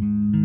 you